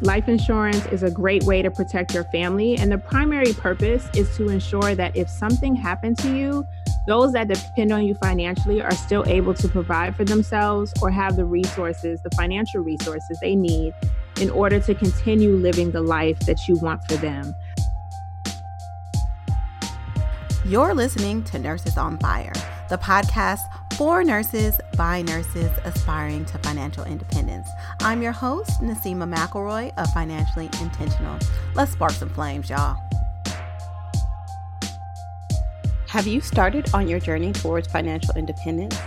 Life insurance is a great way to protect your family, and the primary purpose is to ensure that if something happened to you, those that depend on you financially are still able to provide for themselves or have the resources, the financial resources they need in order to continue living the life that you want for them. You're listening to Nurses on Fire, the podcast for nurses by nurses aspiring to financial independence. I'm your host, Nasima McElroy of Financially Intentional. Let's spark some flames, y'all. Have you started on your journey towards financial independence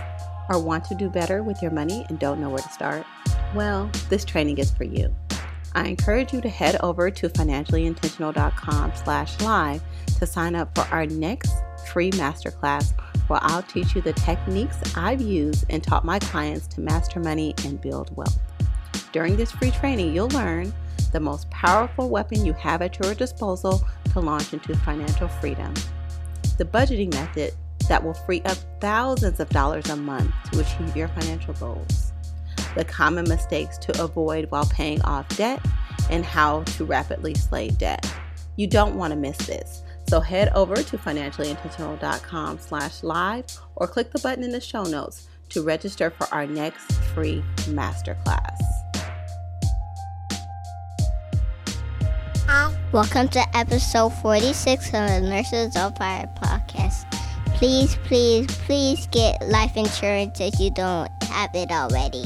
or want to do better with your money and don't know where to start? Well, this training is for you. I encourage you to head over to financiallyintentional.com slash live to sign up for our next free masterclass where I'll teach you the techniques I've used and taught my clients to master money and build wealth. During this free training, you'll learn the most powerful weapon you have at your disposal to launch into financial freedom, the budgeting method that will free up thousands of dollars a month to achieve your financial goals, the common mistakes to avoid while paying off debt, and how to rapidly slay debt. You don't want to miss this. So head over to financiallyintentional.com slash live or click the button in the show notes to register for our next free masterclass. Hi, welcome to episode 46 of the Nurses on Fire podcast. Please, please, please get life insurance if you don't have it already.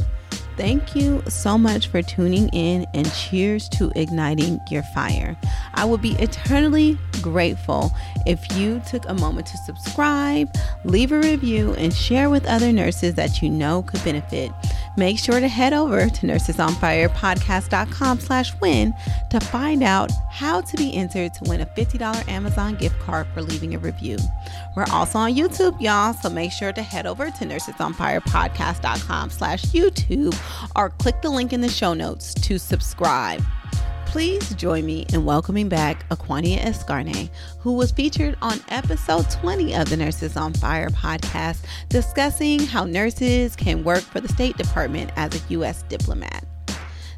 Thank you so much for tuning in and cheers to igniting your fire. I would be eternally grateful if you took a moment to subscribe, leave a review, and share with other nurses that you know could benefit. Make sure to head over to nursesonfirepodcast.com slash win to find out how to be entered to win a $50 Amazon gift card for leaving a review. We're also on YouTube, y'all, so make sure to head over to nursesonfirepodcast.com slash YouTube or click the link in the show notes to subscribe. Please join me in welcoming back Aquania Escarne, who was featured on episode 20 of the Nurses on Fire podcast, discussing how nurses can work for the State Department as a U.S. diplomat.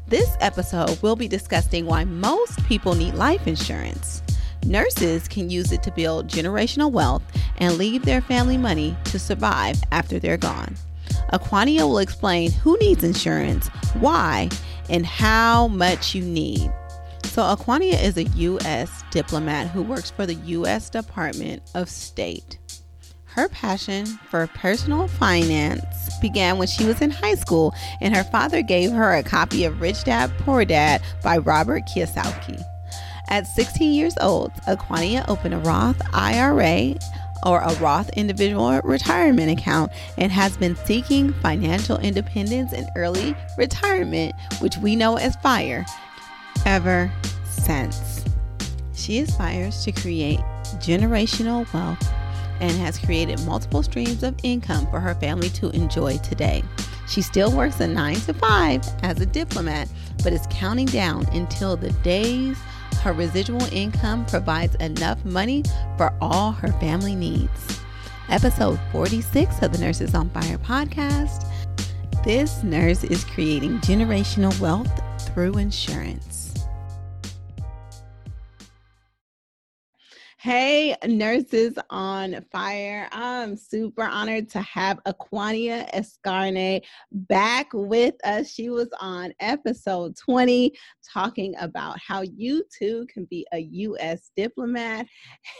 This episode will be discussing why most people need life insurance. Nurses can use it to build generational wealth and leave their family money to survive after they're gone. Aquania will explain who needs insurance, why, and how much you need. So, Aquania is a U.S. diplomat who works for the U.S. Department of State. Her passion for personal finance began when she was in high school, and her father gave her a copy of Rich Dad Poor Dad by Robert Kiyosaki. At 16 years old, Aquania opened a Roth IRA or a Roth individual retirement account and has been seeking financial independence and early retirement, which we know as FIRE, ever since. She aspires to create generational wealth and has created multiple streams of income for her family to enjoy today. She still works a 9 to 5 as a diplomat, but is counting down until the days her residual income provides enough money for all her family needs. Episode 46 of the Nurses on Fire podcast. This nurse is creating generational wealth through insurance. Hey, nurses on fire. I'm super honored to have Aquania Escarne back with us. She was on episode 20 talking about how you too can be a U.S. diplomat.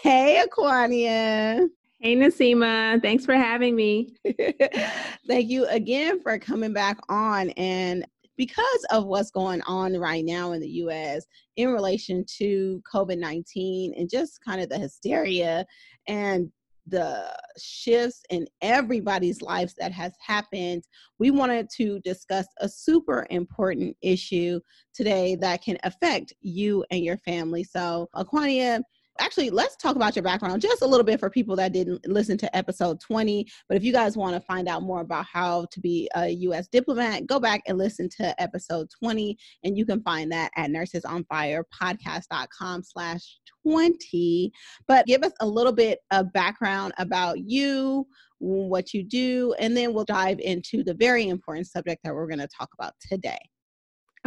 Hey, Aquania. Hey, Nasima. Thanks for having me. Thank you again for coming back on. And because of what's going on right now in the US in relation to COVID 19 and just kind of the hysteria and the shifts in everybody's lives that has happened, we wanted to discuss a super important issue today that can affect you and your family. So, Aquania, actually let's talk about your background just a little bit for people that didn't listen to episode 20 but if you guys want to find out more about how to be a u.s diplomat go back and listen to episode 20 and you can find that at nursesonfirepodcast.com slash 20 but give us a little bit of background about you what you do and then we'll dive into the very important subject that we're going to talk about today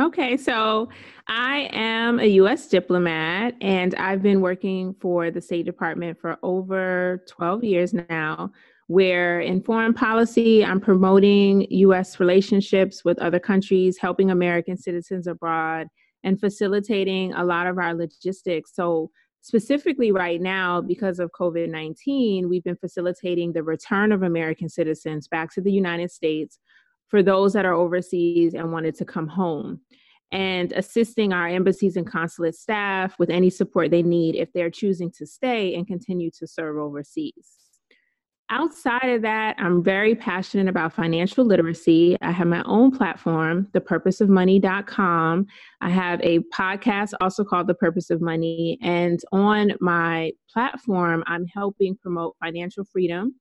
Okay, so I am a US diplomat and I've been working for the State Department for over 12 years now. Where in foreign policy, I'm promoting US relationships with other countries, helping American citizens abroad, and facilitating a lot of our logistics. So, specifically right now, because of COVID 19, we've been facilitating the return of American citizens back to the United States for those that are overseas and wanted to come home and assisting our embassies and consulate staff with any support they need if they're choosing to stay and continue to serve overseas. Outside of that, I'm very passionate about financial literacy. I have my own platform, thepurposeofmoney.com. I have a podcast also called The Purpose of Money. And on my platform, I'm helping promote financial freedom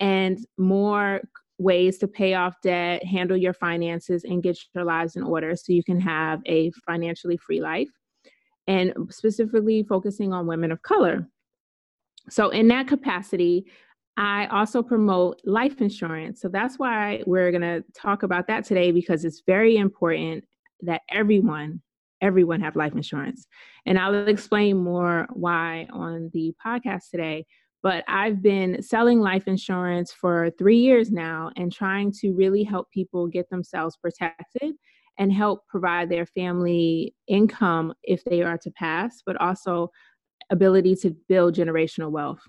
and more ways to pay off debt, handle your finances, and get your lives in order so you can have a financially free life. And specifically focusing on women of color. So, in that capacity, I also promote life insurance. So, that's why we're going to talk about that today because it's very important that everyone everyone have life insurance. And I'll explain more why on the podcast today but I've been selling life insurance for three years now and trying to really help people get themselves protected and help provide their family income if they are to pass, but also ability to build generational wealth.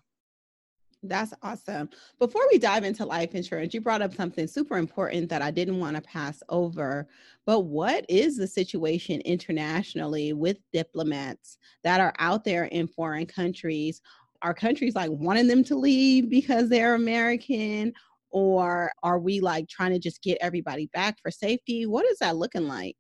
That's awesome. Before we dive into life insurance, you brought up something super important that I didn't want to pass over. But what is the situation internationally with diplomats that are out there in foreign countries are countries like wanting them to leave because they're American? Or are we like trying to just get everybody back for safety? What is that looking like?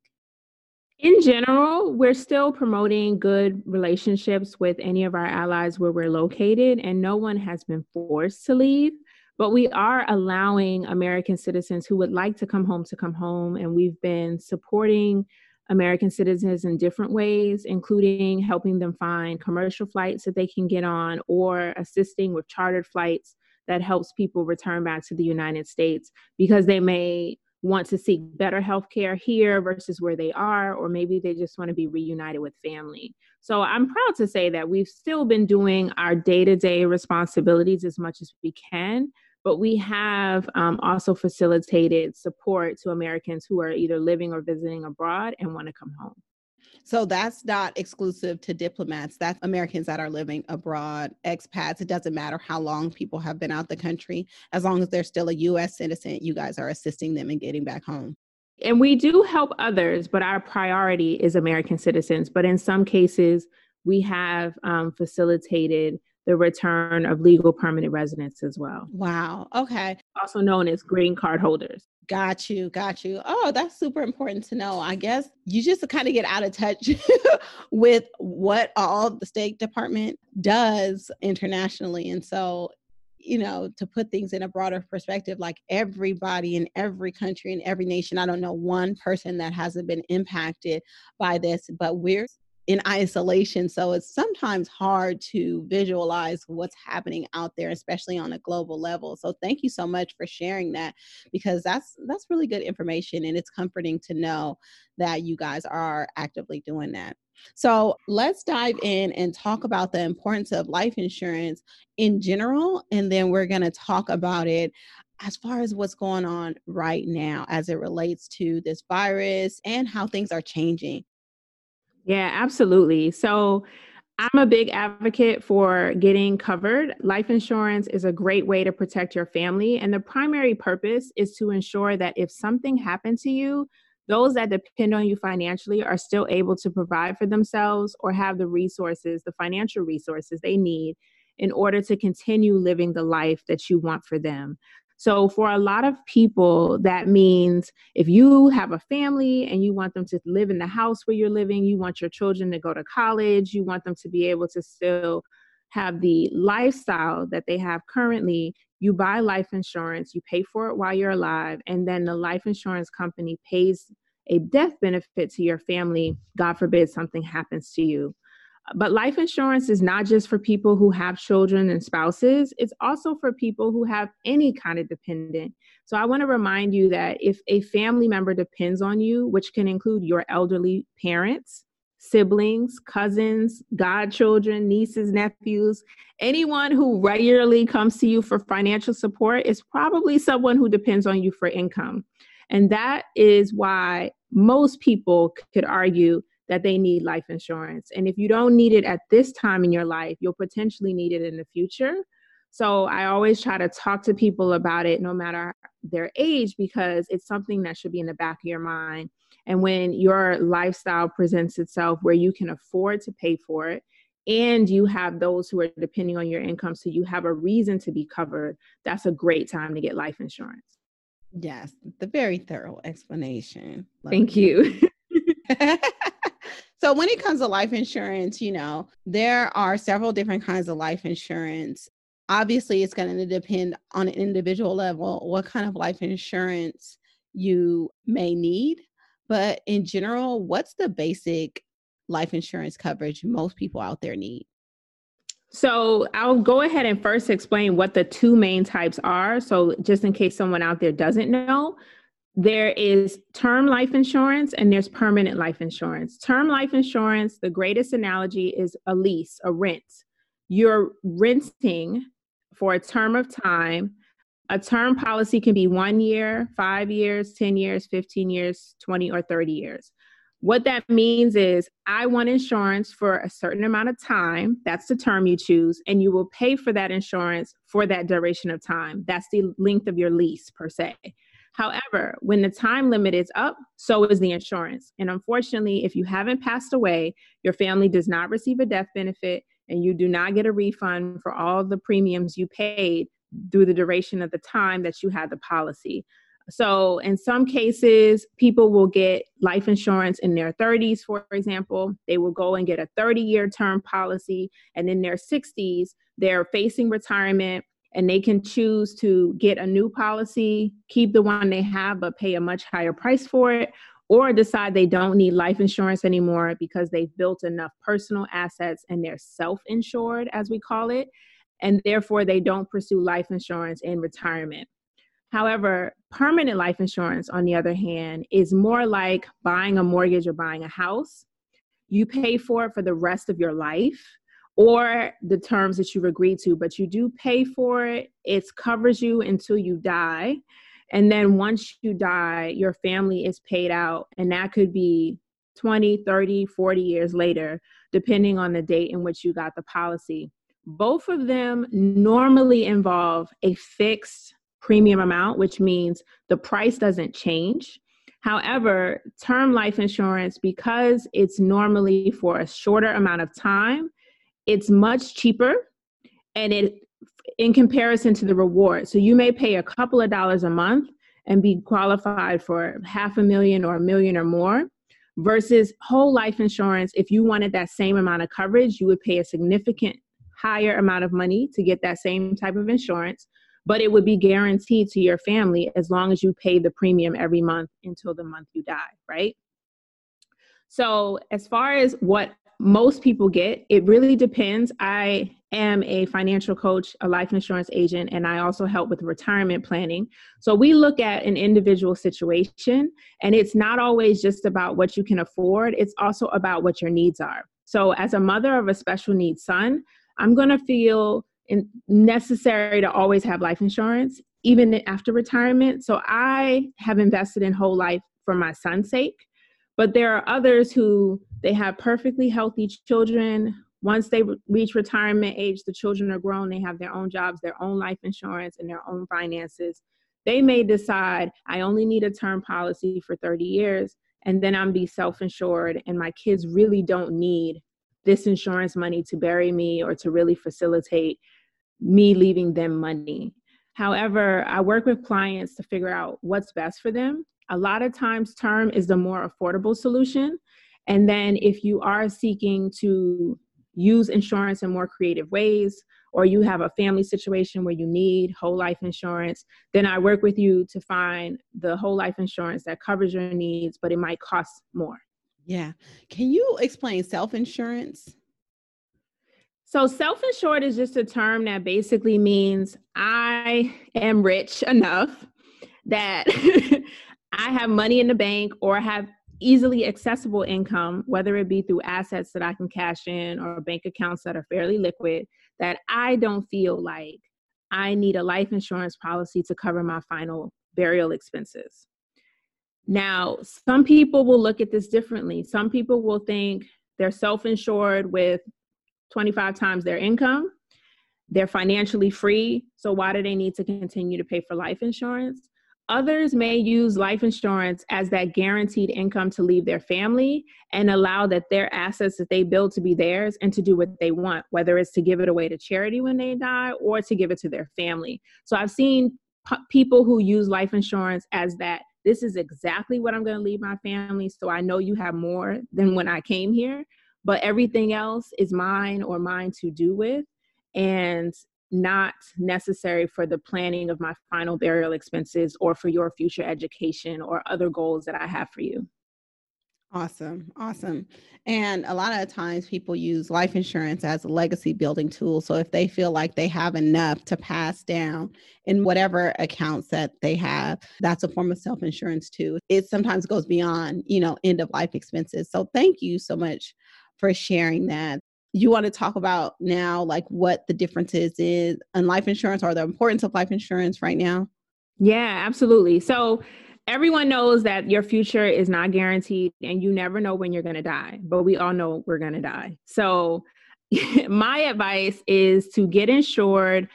In general, we're still promoting good relationships with any of our allies where we're located, and no one has been forced to leave. But we are allowing American citizens who would like to come home to come home, and we've been supporting American citizens in different ways, including helping them find commercial flights that they can get on or assisting with chartered flights that helps people return back to the United States because they may want to seek better health care here versus where they are, or maybe they just want to be reunited with family. So I'm proud to say that we've still been doing our day to day responsibilities as much as we can but we have um, also facilitated support to Americans who are either living or visiting abroad and want to come home. So that's not exclusive to diplomats. That's Americans that are living abroad, expats. It doesn't matter how long people have been out the country. As long as they're still a US citizen, you guys are assisting them in getting back home. And we do help others, but our priority is American citizens. But in some cases, we have um, facilitated the return of legal permanent residents as well. Wow. Okay. Also known as green card holders. Got you. Got you. Oh, that's super important to know. I guess you just kind of get out of touch with what all the State Department does internationally. And so, you know, to put things in a broader perspective, like everybody in every country in every nation, I don't know one person that hasn't been impacted by this, but we're in isolation. So it's sometimes hard to visualize what's happening out there, especially on a global level. So thank you so much for sharing that because that's that's really good information and it's comforting to know that you guys are actively doing that. So let's dive in and talk about the importance of life insurance in general. And then we're going to talk about it as far as what's going on right now as it relates to this virus and how things are changing. Yeah, absolutely. So I'm a big advocate for getting covered. Life insurance is a great way to protect your family. And the primary purpose is to ensure that if something happened to you, those that depend on you financially are still able to provide for themselves or have the resources, the financial resources they need in order to continue living the life that you want for them. So, for a lot of people, that means if you have a family and you want them to live in the house where you're living, you want your children to go to college, you want them to be able to still have the lifestyle that they have currently, you buy life insurance, you pay for it while you're alive, and then the life insurance company pays a death benefit to your family. God forbid something happens to you. But life insurance is not just for people who have children and spouses, it's also for people who have any kind of dependent. So I want to remind you that if a family member depends on you, which can include your elderly parents, siblings, cousins, godchildren, nieces, nephews, anyone who regularly comes to you for financial support is probably someone who depends on you for income. And that is why most people could argue that they need life insurance. And if you don't need it at this time in your life, you'll potentially need it in the future. So I always try to talk to people about it no matter their age because it's something that should be in the back of your mind. And when your lifestyle presents itself where you can afford to pay for it, and you have those who are depending on your income, so you have a reason to be covered, that's a great time to get life insurance. Yes, the very thorough explanation. Love Thank you. so, when it comes to life insurance, you know, there are several different kinds of life insurance. Obviously, it's going to depend on an individual level what kind of life insurance you may need. But in general, what's the basic life insurance coverage most people out there need? So I'll go ahead and first explain what the two main types are. So just in case someone out there doesn't know, there is term life insurance and there's permanent life insurance. Term life insurance, the greatest analogy is a lease, a rent. You're renting for a term of time. A term policy can be one year, five years, 10 years, 15 years, 20, or 30 years. What that means is, I want insurance for a certain amount of time. That's the term you choose, and you will pay for that insurance for that duration of time. That's the length of your lease, per se. However, when the time limit is up, so is the insurance. And unfortunately, if you haven't passed away, your family does not receive a death benefit and you do not get a refund for all the premiums you paid through the duration of the time that you had the policy. So, in some cases, people will get life insurance in their 30s, for example. They will go and get a 30 year term policy, and in their 60s, they're facing retirement and they can choose to get a new policy, keep the one they have, but pay a much higher price for it, or decide they don't need life insurance anymore because they've built enough personal assets and they're self insured, as we call it, and therefore they don't pursue life insurance in retirement. However, permanent life insurance, on the other hand, is more like buying a mortgage or buying a house. You pay for it for the rest of your life or the terms that you've agreed to, but you do pay for it. It covers you until you die. And then once you die, your family is paid out, and that could be 20, 30, 40 years later, depending on the date in which you got the policy. Both of them normally involve a fixed premium amount, which means the price doesn't change. However, term life insurance, because it's normally for a shorter amount of time, it's much cheaper and it in comparison to the reward. So you may pay a couple of dollars a month and be qualified for half a million or a million or more versus whole life insurance if you wanted that same amount of coverage you would pay a significant higher amount of money to get that same type of insurance but it would be guaranteed to your family as long as you pay the premium every month until the month you die, right? So, as far as what most people get, it really depends. I am a financial coach, a life insurance agent, and I also help with retirement planning. So we look at an individual situation, and it's not always just about what you can afford, it's also about what your needs are. So, as a mother of a special needs son, I'm going to feel necessary to always have life insurance, even after retirement. So I have invested in whole life for my son's sake. But there are others who they have perfectly healthy children. Once they reach retirement age, the children are grown, they have their own jobs, their own life insurance, and their own finances. They may decide, I only need a term policy for 30 years, and then I'm be self insured, and my kids really don't need this insurance money to bury me or to really facilitate me leaving them money. However, I work with clients to figure out what's best for them. A lot of times, term is the more affordable solution. And then, if you are seeking to use insurance in more creative ways, or you have a family situation where you need whole life insurance, then I work with you to find the whole life insurance that covers your needs, but it might cost more. Yeah. Can you explain self insurance? So, self insured is just a term that basically means I am rich enough that I have money in the bank or have easily accessible income, whether it be through assets that I can cash in or bank accounts that are fairly liquid, that I don't feel like I need a life insurance policy to cover my final burial expenses. Now, some people will look at this differently. Some people will think they're self insured with 25 times their income. They're financially free. So, why do they need to continue to pay for life insurance? Others may use life insurance as that guaranteed income to leave their family and allow that their assets that they build to be theirs and to do what they want, whether it's to give it away to charity when they die or to give it to their family. So I've seen p- people who use life insurance as that this is exactly what I'm going to leave my family. So I know you have more than when I came here but everything else is mine or mine to do with and not necessary for the planning of my final burial expenses or for your future education or other goals that I have for you. Awesome. Awesome. And a lot of times people use life insurance as a legacy building tool. So if they feel like they have enough to pass down in whatever accounts that they have, that's a form of self insurance too. It sometimes goes beyond, you know, end of life expenses. So thank you so much for sharing that. You want to talk about now, like what the differences is in life insurance or the importance of life insurance right now? Yeah, absolutely. So, everyone knows that your future is not guaranteed and you never know when you're going to die, but we all know we're going to die. So, my advice is to get insured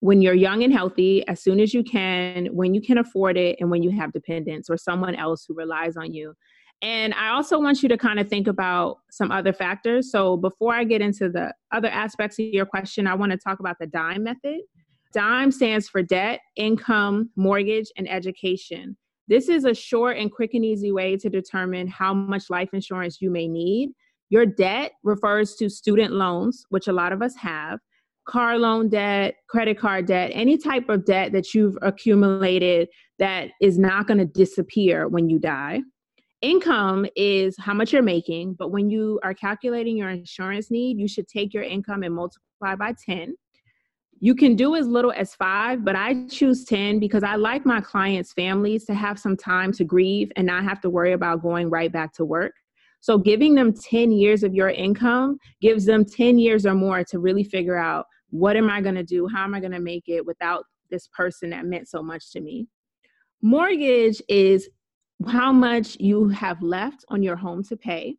when you're young and healthy as soon as you can, when you can afford it, and when you have dependents or someone else who relies on you. And I also want you to kind of think about some other factors. So before I get into the other aspects of your question, I want to talk about the DIME method. DIME stands for debt, income, mortgage, and education. This is a short and quick and easy way to determine how much life insurance you may need. Your debt refers to student loans, which a lot of us have, car loan debt, credit card debt, any type of debt that you've accumulated that is not going to disappear when you die income is how much you're making, but when you are calculating your insurance need, you should take your income and multiply by 10. You can do as little as five, but I choose 10 because I like my clients' families to have some time to grieve and not have to worry about going right back to work. So, giving them 10 years of your income gives them 10 years or more to really figure out what am I going to do? How am I going to make it without this person that meant so much to me? Mortgage is how much you have left on your home to pay.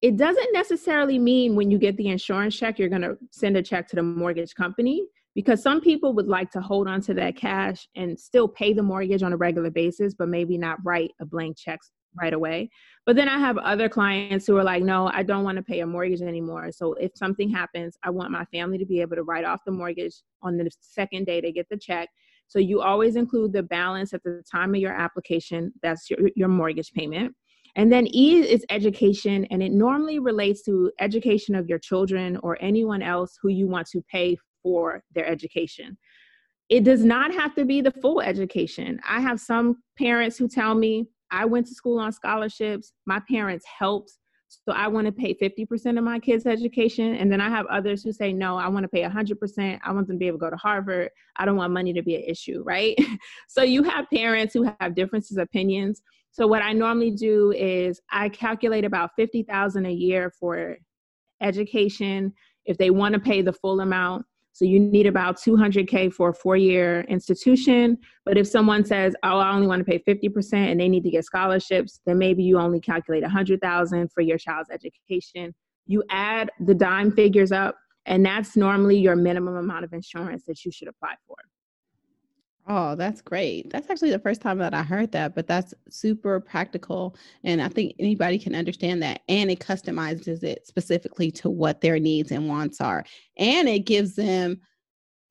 It doesn't necessarily mean when you get the insurance check, you're going to send a check to the mortgage company because some people would like to hold on to that cash and still pay the mortgage on a regular basis, but maybe not write a blank check right away. But then I have other clients who are like, no, I don't want to pay a mortgage anymore. So if something happens, I want my family to be able to write off the mortgage on the second day they get the check so you always include the balance at the time of your application. That's your, your mortgage payment. And then E is education, and it normally relates to education of your children or anyone else who you want to pay for their education. It does not have to be the full education. I have some parents who tell me, I went to school on scholarships, my parents helped so I want to pay 50% of my kids' education. And then I have others who say, no, I want to pay 100%. I want them to be able to go to Harvard. I don't want money to be an issue, right? so you have parents who have differences opinions. So what I normally do is I calculate about 50,000 a year for education if they want to pay the full amount so you need about 200K for a four year institution. But if someone says, oh, I only want to pay 50% and they need to get scholarships, then maybe you only calculate 100,000 for your child's education. You add the dime figures up, and that's normally your minimum amount of insurance that you should apply for. Oh, that's great. That's actually the first time that I heard that, but that's super practical. And I think anybody can understand that. And it customizes it specifically to what their needs and wants are. And it gives them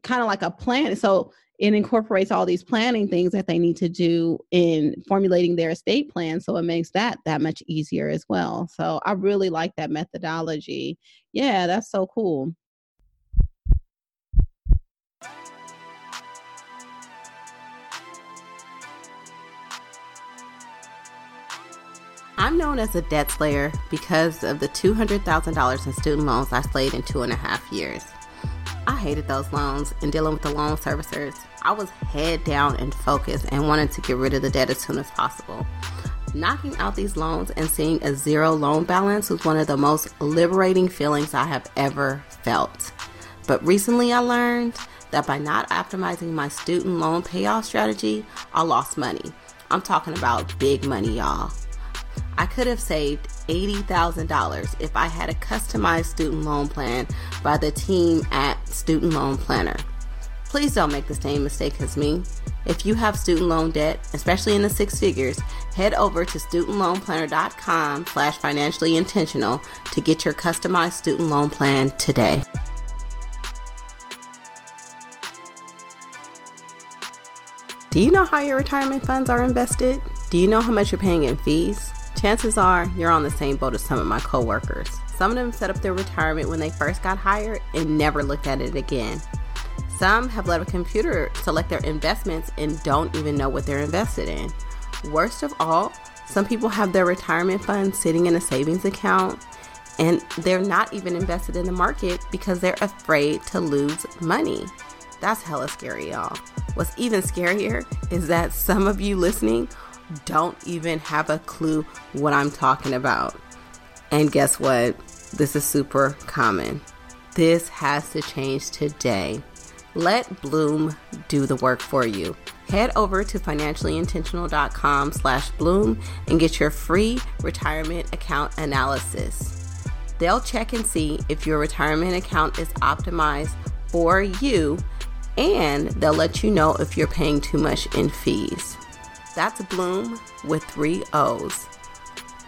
kind of like a plan. So it incorporates all these planning things that they need to do in formulating their estate plan. So it makes that that much easier as well. So I really like that methodology. Yeah, that's so cool. I'm known as a debt slayer because of the $200,000 in student loans I slayed in two and a half years. I hated those loans and dealing with the loan servicers. I was head down and focused and wanted to get rid of the debt as soon as possible. Knocking out these loans and seeing a zero loan balance was one of the most liberating feelings I have ever felt. But recently I learned that by not optimizing my student loan payoff strategy, I lost money. I'm talking about big money, y'all. I could have saved $80,000 if I had a customized student loan plan by the team at Student Loan Planner. Please don't make the same mistake as me. If you have student loan debt, especially in the six figures, head over to studentloanplanner.com slash financially intentional to get your customized student loan plan today. Do you know how your retirement funds are invested? Do you know how much you're paying in fees? Chances are you're on the same boat as some of my coworkers. Some of them set up their retirement when they first got hired and never looked at it again. Some have let a computer select their investments and don't even know what they're invested in. Worst of all, some people have their retirement funds sitting in a savings account and they're not even invested in the market because they're afraid to lose money. That's hella scary, y'all. What's even scarier is that some of you listening don't even have a clue what I'm talking about. And guess what? This is super common. This has to change today. Let Blooom do the work for you. Head over to financiallyintentional.com slash Blooom and get your free retirement account analysis. They'll check and see if your retirement account is optimized for you and they'll let you know if you're paying too much in fees. That's Blooom with three O's.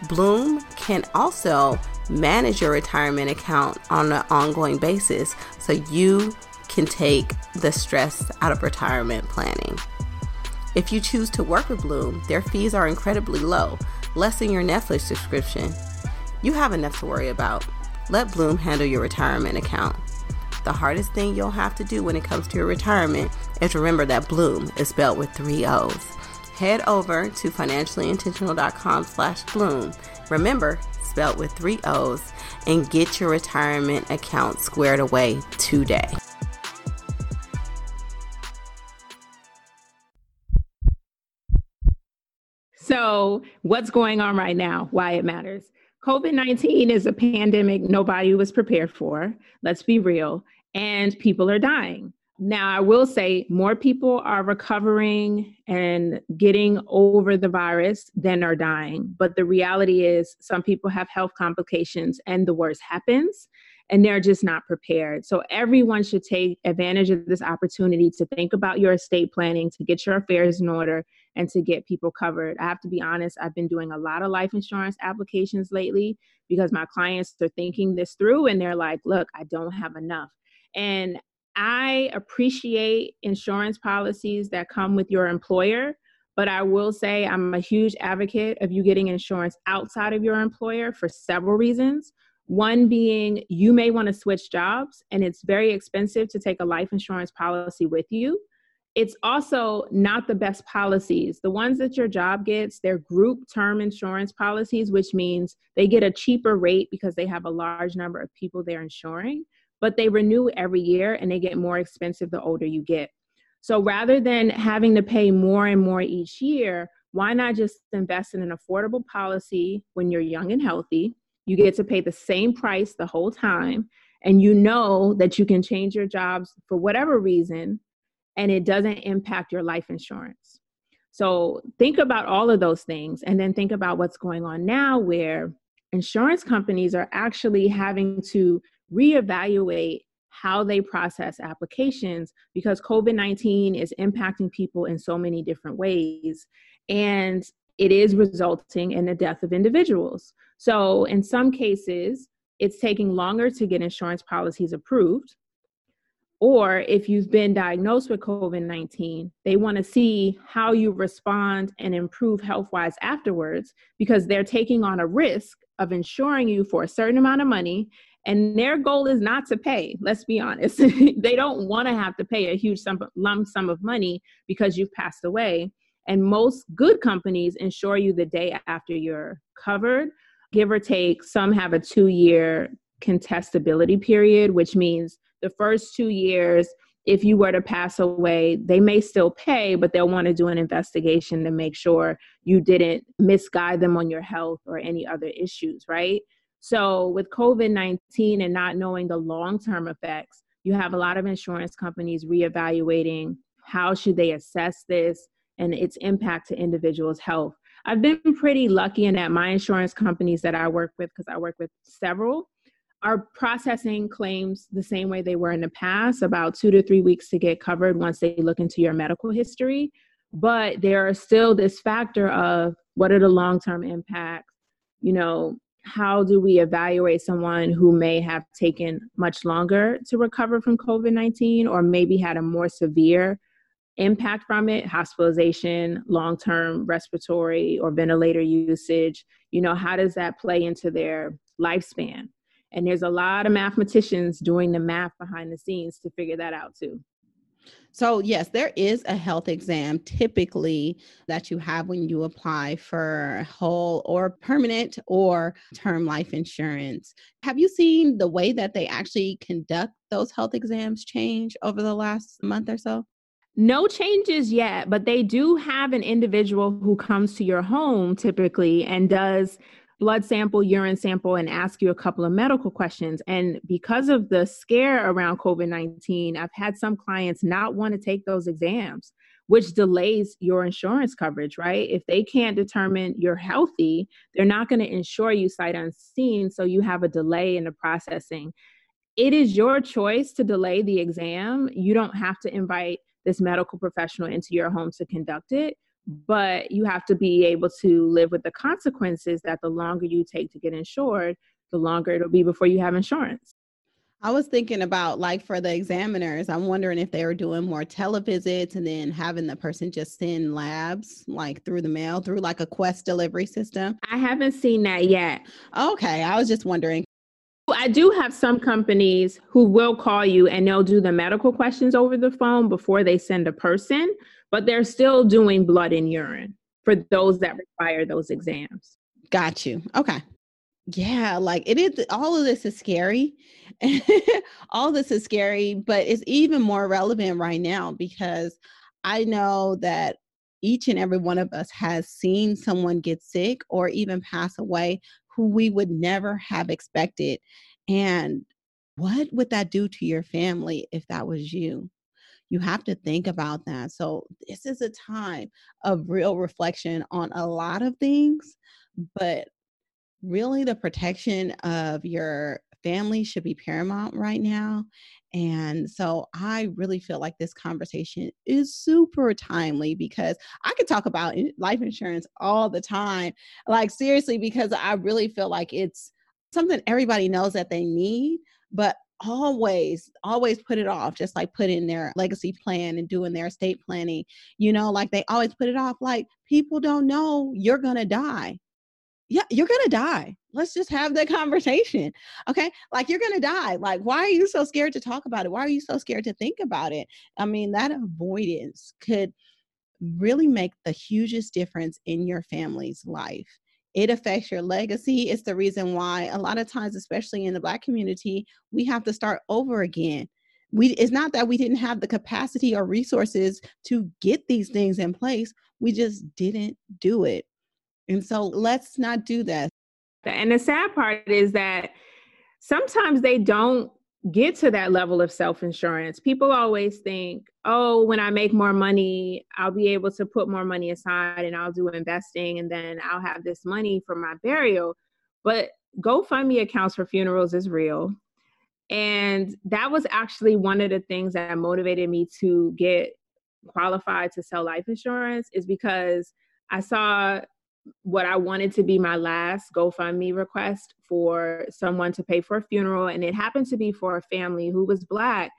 Blooom can also manage your retirement account on an ongoing basis so you can take the stress out of retirement planning. If you choose to work with Blooom, their fees are incredibly low, less than your Netflix subscription. You have enough to worry about. Let Blooom handle your retirement account. The hardest thing you'll have to do when it comes to your retirement is remember that Blooom is spelled with three O's. Head over to financiallyintentional.com slash Blooom. Remember, spelled with three O's, and get your retirement account squared away today. So, what's going on right now? Why it matters. COVID 19 is a pandemic nobody was prepared for. Let's be real and people are dying. Now, I will say more people are recovering and getting over the virus than are dying. But the reality is, some people have health complications and the worst happens and they're just not prepared. So, everyone should take advantage of this opportunity to think about your estate planning, to get your affairs in order, and to get people covered. I have to be honest, I've been doing a lot of life insurance applications lately because my clients are thinking this through and they're like, look, I don't have enough. And I appreciate insurance policies that come with your employer, but I will say I'm a huge advocate of you getting insurance outside of your employer for several reasons. One being you may want to switch jobs, and it's very expensive to take a life insurance policy with you. It's also not the best policies. The ones that your job gets, they're group term insurance policies, which means they get a cheaper rate because they have a large number of people they're insuring but they renew every year and they get more expensive the older you get. So rather than having to pay more and more each year, why not just invest in an affordable policy when you're young and healthy? You get to pay the same price the whole time, and you know that you can change your jobs for whatever reason, and it doesn't impact your life insurance. So think about all of those things, and then think about what's going on now where insurance companies are actually having to reevaluate how they process applications because COVID 19 is impacting people in so many different ways. And it is resulting in the death of individuals. So, in some cases, it's taking longer to get insurance policies approved. Or if you've been diagnosed with COVID 19, they want to see how you respond and improve health wise afterwards because they're taking on a risk of insuring you for a certain amount of money and their goal is not to pay let's be honest they don't want to have to pay a huge sum, lump sum of money because you've passed away And most good companies insure you the day after you're covered, give or take. Some have a two year contestability period, which means the first two years, if you were to pass away, they may still pay, but they'll want to do an investigation to make sure you didn't misguide them on your health or any other issues, right? So, with COVID 19 and not knowing the long term effects, you have a lot of insurance companies reevaluating how should they assess this and its impact to individuals' health. I've been pretty lucky in that my insurance companies that I work with, because I work with several, are processing claims the same way they were in the past, about two to three weeks to get covered once they look into your medical history. But there are still this factor of what are the long term impacts? You know, how do we evaluate someone who may have taken much longer to recover from COVID 19 or maybe had a more severe impact from it hospitalization long term respiratory or ventilator usage? You know how does that play into their lifespan? And there's a lot of mathematicians doing the math behind the scenes to figure that out too so, yes, there is a health exam typically that you have when you apply for whole or permanent or term life insurance. Have you seen the way that they actually conduct those health exams change over the last month or so? No changes yet, but they do have an individual who comes to your home typically and does blood sample, urine sample, and ask you a couple of medical questions. And because of the scare around COVID 19, I've had some clients not want to take those exams, which delays your insurance coverage, right? If they can't determine you're healthy, they're not going to insure you sight unseen. So you have a delay in the processing. It is your choice to delay the exam. You don't have to invite this medical professional into your home to conduct it but you have to be able to live with the consequences that the longer you take to get insured the longer it'll be before you have insurance I was thinking about like for the examiners, I'm wondering if they were doing more televisits and then having the person just send labs like through the mail through like a Quest delivery system. I haven't seen that yet. Okay, I was just wondering I do have some companies who will call you and they'll do the medical questions over the phone before they send a person, but they're still doing blood and urine for those that require those exams. Got you. Okay. Yeah, like it is all of this is scary. all this is scary, but it's even more relevant right now because I know that each and every one of us has seen someone get sick or even pass away who we would never have expected. And what would that do to your family if that was you? You have to think about that. So, this is a time of real reflection on a lot of things, but really the protection of your family should be paramount right now. And so I really feel like this conversation is super timely because I could talk about life insurance all the time. Like, seriously, because I really feel like it's something everybody knows that they need, but always always put it off just like put in their legacy plan and doing their estate planning you know like they always put it off like people don't know you're gonna die yeah, you're to die. Let's just have that conversation. Okay. Like you're to die. Like, why are you so scared to talk about it? Why are you so scared to think about it? I mean, that avoidance could really make the hugest difference in your family's life. It affects your legacy. It's the reason why a lot of times, especially in the Black community, we have to start over again. We, it's not that we didn't have the capacity or resources to get these things in place. We just didn't do it and so let's not do that. And the sad part is that sometimes they don't get to that level of self insurance. People always think, oh, when I make more money, I'll be able to put more money aside and I'll do investing and then I'll have this money for my burial. But GoFundMe accounts for funerals is real. And that was actually one of the things that motivated me to get qualified to sell life insurance is because I saw what I wanted to be my last GoFundMe request for someone to pay for a funeral. And it happened to be for a family who was Black.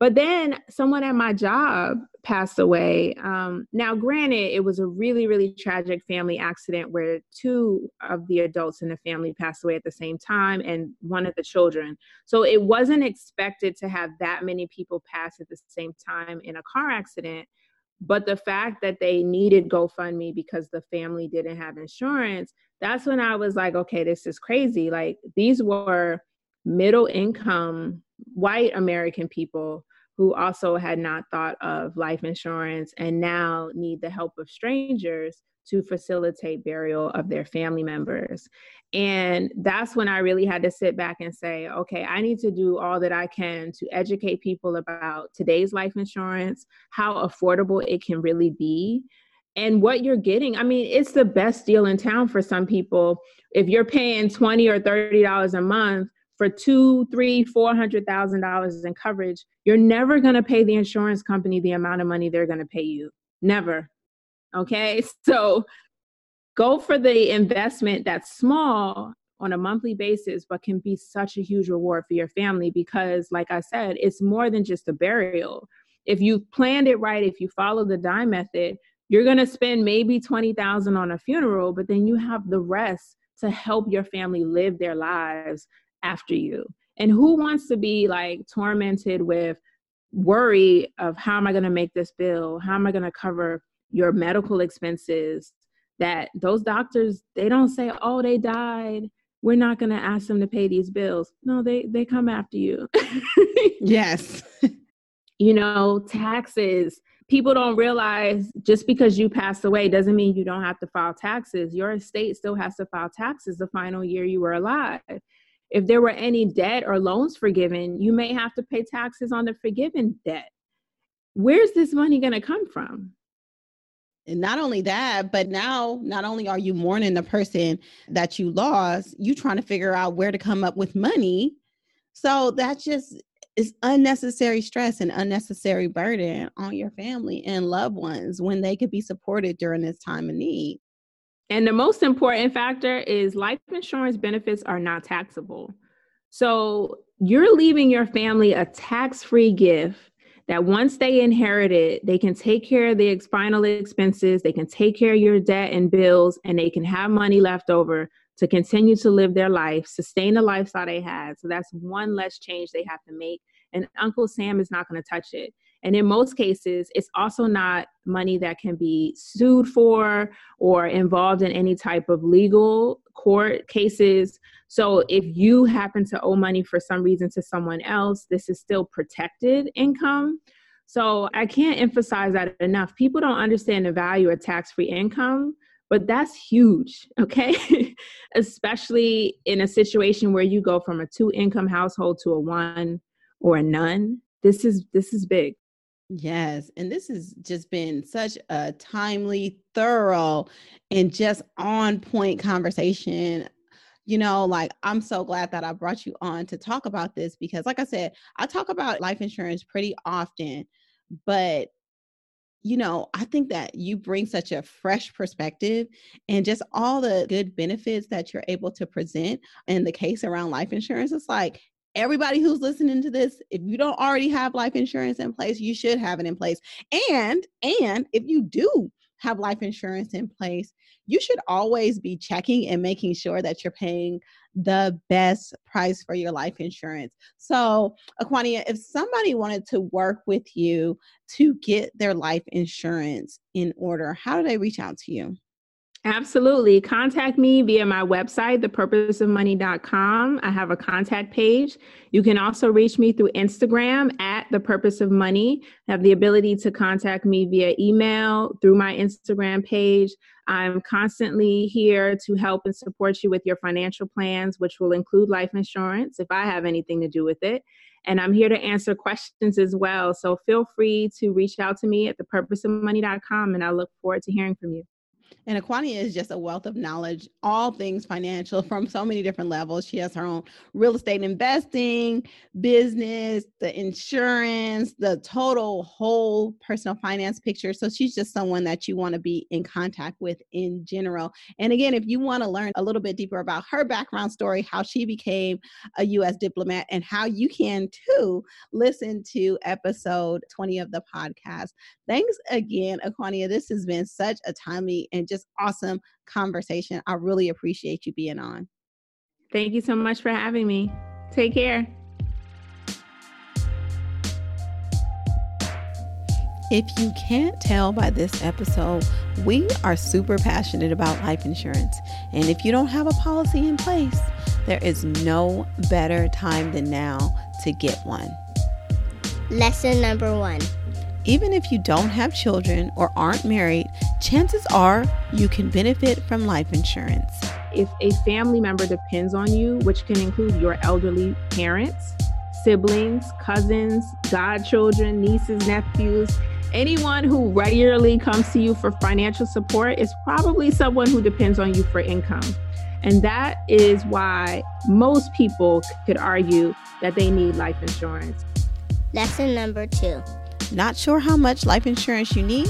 But then someone at my job passed away. Um, now, granted, it was a really, really tragic family accident where two of the adults in the family passed away at the same time and one of the children. So it wasn't expected to have that many people pass at the same time in a car accident. But the fact that they needed GoFundMe because the family didn't have insurance, that's when I was like, okay, this is crazy. Like these were middle income white American people who also had not thought of life insurance and now need the help of strangers to facilitate burial of their family members. And that's when I really had to sit back and say, okay, I need to do all that I can to educate people about today's life insurance, how affordable it can really be, and what you're getting. I mean, it's the best deal in town for some people. If you're paying 20 or $30 a month for two, three, four hundred thousand dollars in coverage, you're never gonna pay the insurance company the amount of money they're gonna pay you. Never. Okay. So go for the investment that's small on a monthly basis, but can be such a huge reward for your family because, like I said, it's more than just a burial. If you planned it right, if you follow the DIME method, you're to spend maybe 20,000 on a funeral, but then you have the rest to help your family live their lives after you. And who wants to be like tormented with worry of how am I going to make this bill? How am I going to cover your medical expenses? That those doctors, they don't say, oh, they died. We're not going to ask them to pay these bills. No, they they come after you. yes. you know, taxes. People don't realize just because you passed away doesn't mean you don't have to file taxes. Your estate still has to file taxes the final year you were alive. If there were any debt or loans forgiven, you may have to pay taxes on the forgiven debt. Where's this money going to come from? And not only that, but now not only are you mourning the person that you lost, you trying to figure out where to come up with money. So that just is unnecessary stress and unnecessary burden on your family and loved ones when they could be supported during this time of need. And the most important factor is life insurance benefits are not taxable. So you're leaving your family a tax free gift that once they inherit it, they can take care of the final expenses, they can take care of your debt and bills, and they can have money left over to continue to live their life, sustain the lifestyle they had. So that's one less change they have to make. And Uncle Sam is not going to touch it. And in most cases, it's also not money that can be sued for or involved in any type of legal court cases. So if you happen to owe money for some reason to someone else, this is still protected income. So I can't emphasize that enough. People don't understand the value of tax free income, but that's huge, okay? Especially in a situation where you go from a two income household to a one or a none. This is this is big. Yes. And this has just been such a timely, thorough, and just on point conversation. You know, like I'm so glad that I brought you on to talk about this because, like I said, I talk about life insurance pretty often, but you know, I think that you bring such a fresh perspective and just all the good benefits that you're able to present in the case around life insurance. It's like, everybody who's listening to this if you don't already have life insurance in place you should have it in place. And and if you do have life insurance in place you should always be checking and making sure that you're paying the best price for your life insurance. So aquania if somebody wanted to work with you to get their life insurance in order how do they reach out to you Absolutely. Contact me via my website, thepurposeofmoney.com. I have a contact page. You can also reach me through Instagram at the purpose of money. I have the ability to contact me via email through my Instagram page. I'm constantly here to help and support you with your financial plans, which will include life insurance if I have anything to do with it. And I'm here to answer questions as well. So feel free to reach out to me at thepurposeofmoney.com and I look forward to hearing from you. And Aquania is just a wealth of knowledge, all things financial from so many different levels. She has her own real estate investing, business, the insurance, the total whole personal finance picture. So she's just someone that you want to be in contact with in general. And again, if you want to learn a little bit deeper about her background story, how she became a US diplomat, and how you can too listen to episode 20 of the podcast. Thanks again, Aquania. This has been such a timely and just awesome conversation. I really appreciate you being on. Thank you so much for having me. Take care. If you can't tell by this episode, we are super passionate about life insurance. And if you don't have a policy in place, there is no better time than now to get one. Lesson number one Even if you don't have children or aren't married, chances are you can benefit from life insurance. If a family member depends on you, which can include your elderly parents, siblings, cousins, godchildren, nieces, nephews, anyone who regularly comes to you for financial support is probably someone who depends on you for income. And that is why most people could argue that they need life insurance. Lesson number two. Not sure how much life insurance you need?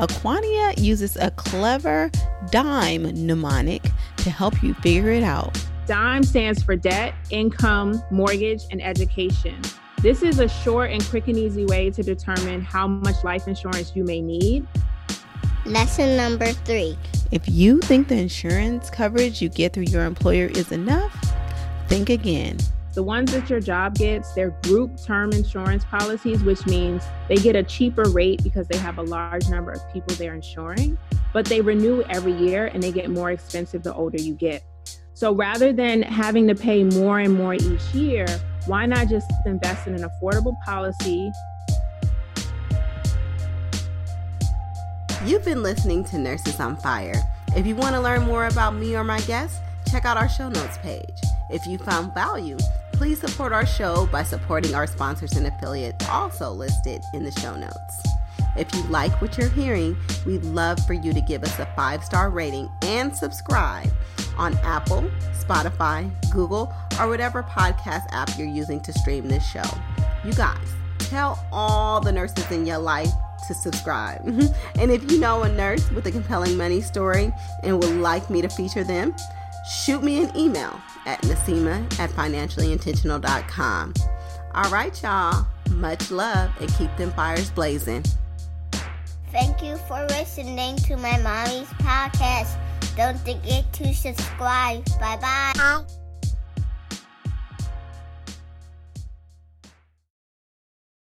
Aquania uses a clever DIME mnemonic to help you figure it out. DIME stands for debt, income, mortgage, and education. This is a short and quick and easy way to determine how much life insurance you may need. Lesson number three. If you think the insurance coverage you get through your employer is enough, think again. The ones that your job gets, they're group term insurance policies, which means they get a cheaper rate because they have a large number of people they're insuring, but they renew every year and they get more expensive the older you get. So rather than having to pay more and more each year, why not just invest in an affordable policy? You've been listening to Nurses on Fire. If you want to learn more about me or my guests, check out our show notes page. If you found value, please support our show by supporting our sponsors and affiliates also listed in the show notes. If you like what you're hearing, we'd love for you to give us a five star rating and subscribe on Apple, Spotify, Google, or whatever podcast app you're using to stream this show. You guys, tell all the nurses in your life to subscribe. and if you know a nurse with a compelling money story and would like me to feature them, shoot me an email at Nasima at financiallyintentional.com. All right, y'all. Much love and keep them fires blazing. Thank you for listening to my mommy's podcast. Don't forget to subscribe. Bye bye.